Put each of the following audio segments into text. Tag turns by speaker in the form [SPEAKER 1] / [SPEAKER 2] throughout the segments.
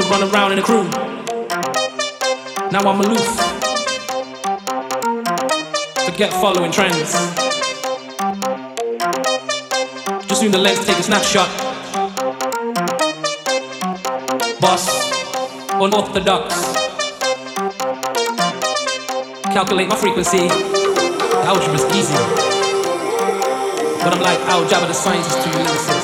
[SPEAKER 1] To run around in a crew. Now I'm aloof. Forget following trends. Just zoom the lens, take a snapshot. Boss, unorthodox. Calculate my frequency. Algebra's easy. But I'm like i'll algebra, the scientist to you lyricist.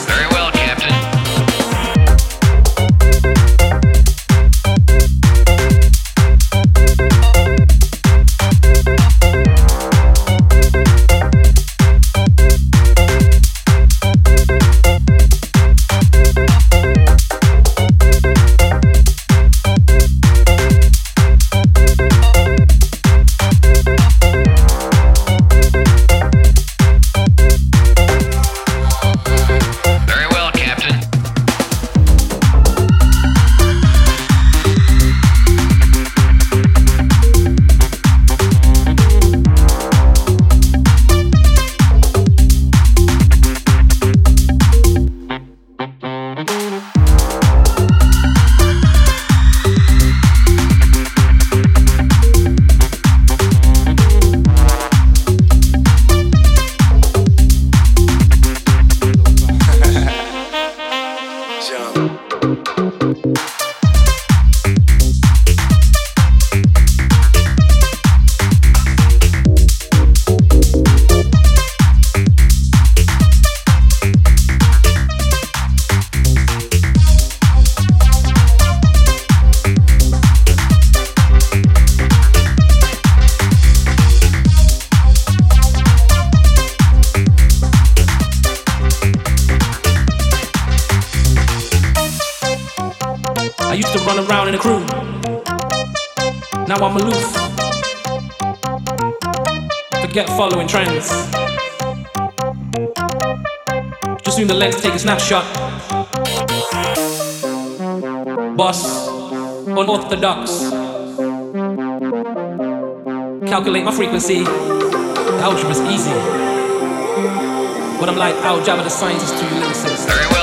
[SPEAKER 1] Used to run around in a crew. Now I'm aloof. Forget following trends. Just zoom the lens, take a snapshot. Boss, unorthodox. Calculate my frequency. Algebra's easy. But I'm like i'll algebra, the scientist to you lyricist.
[SPEAKER 2] Very well,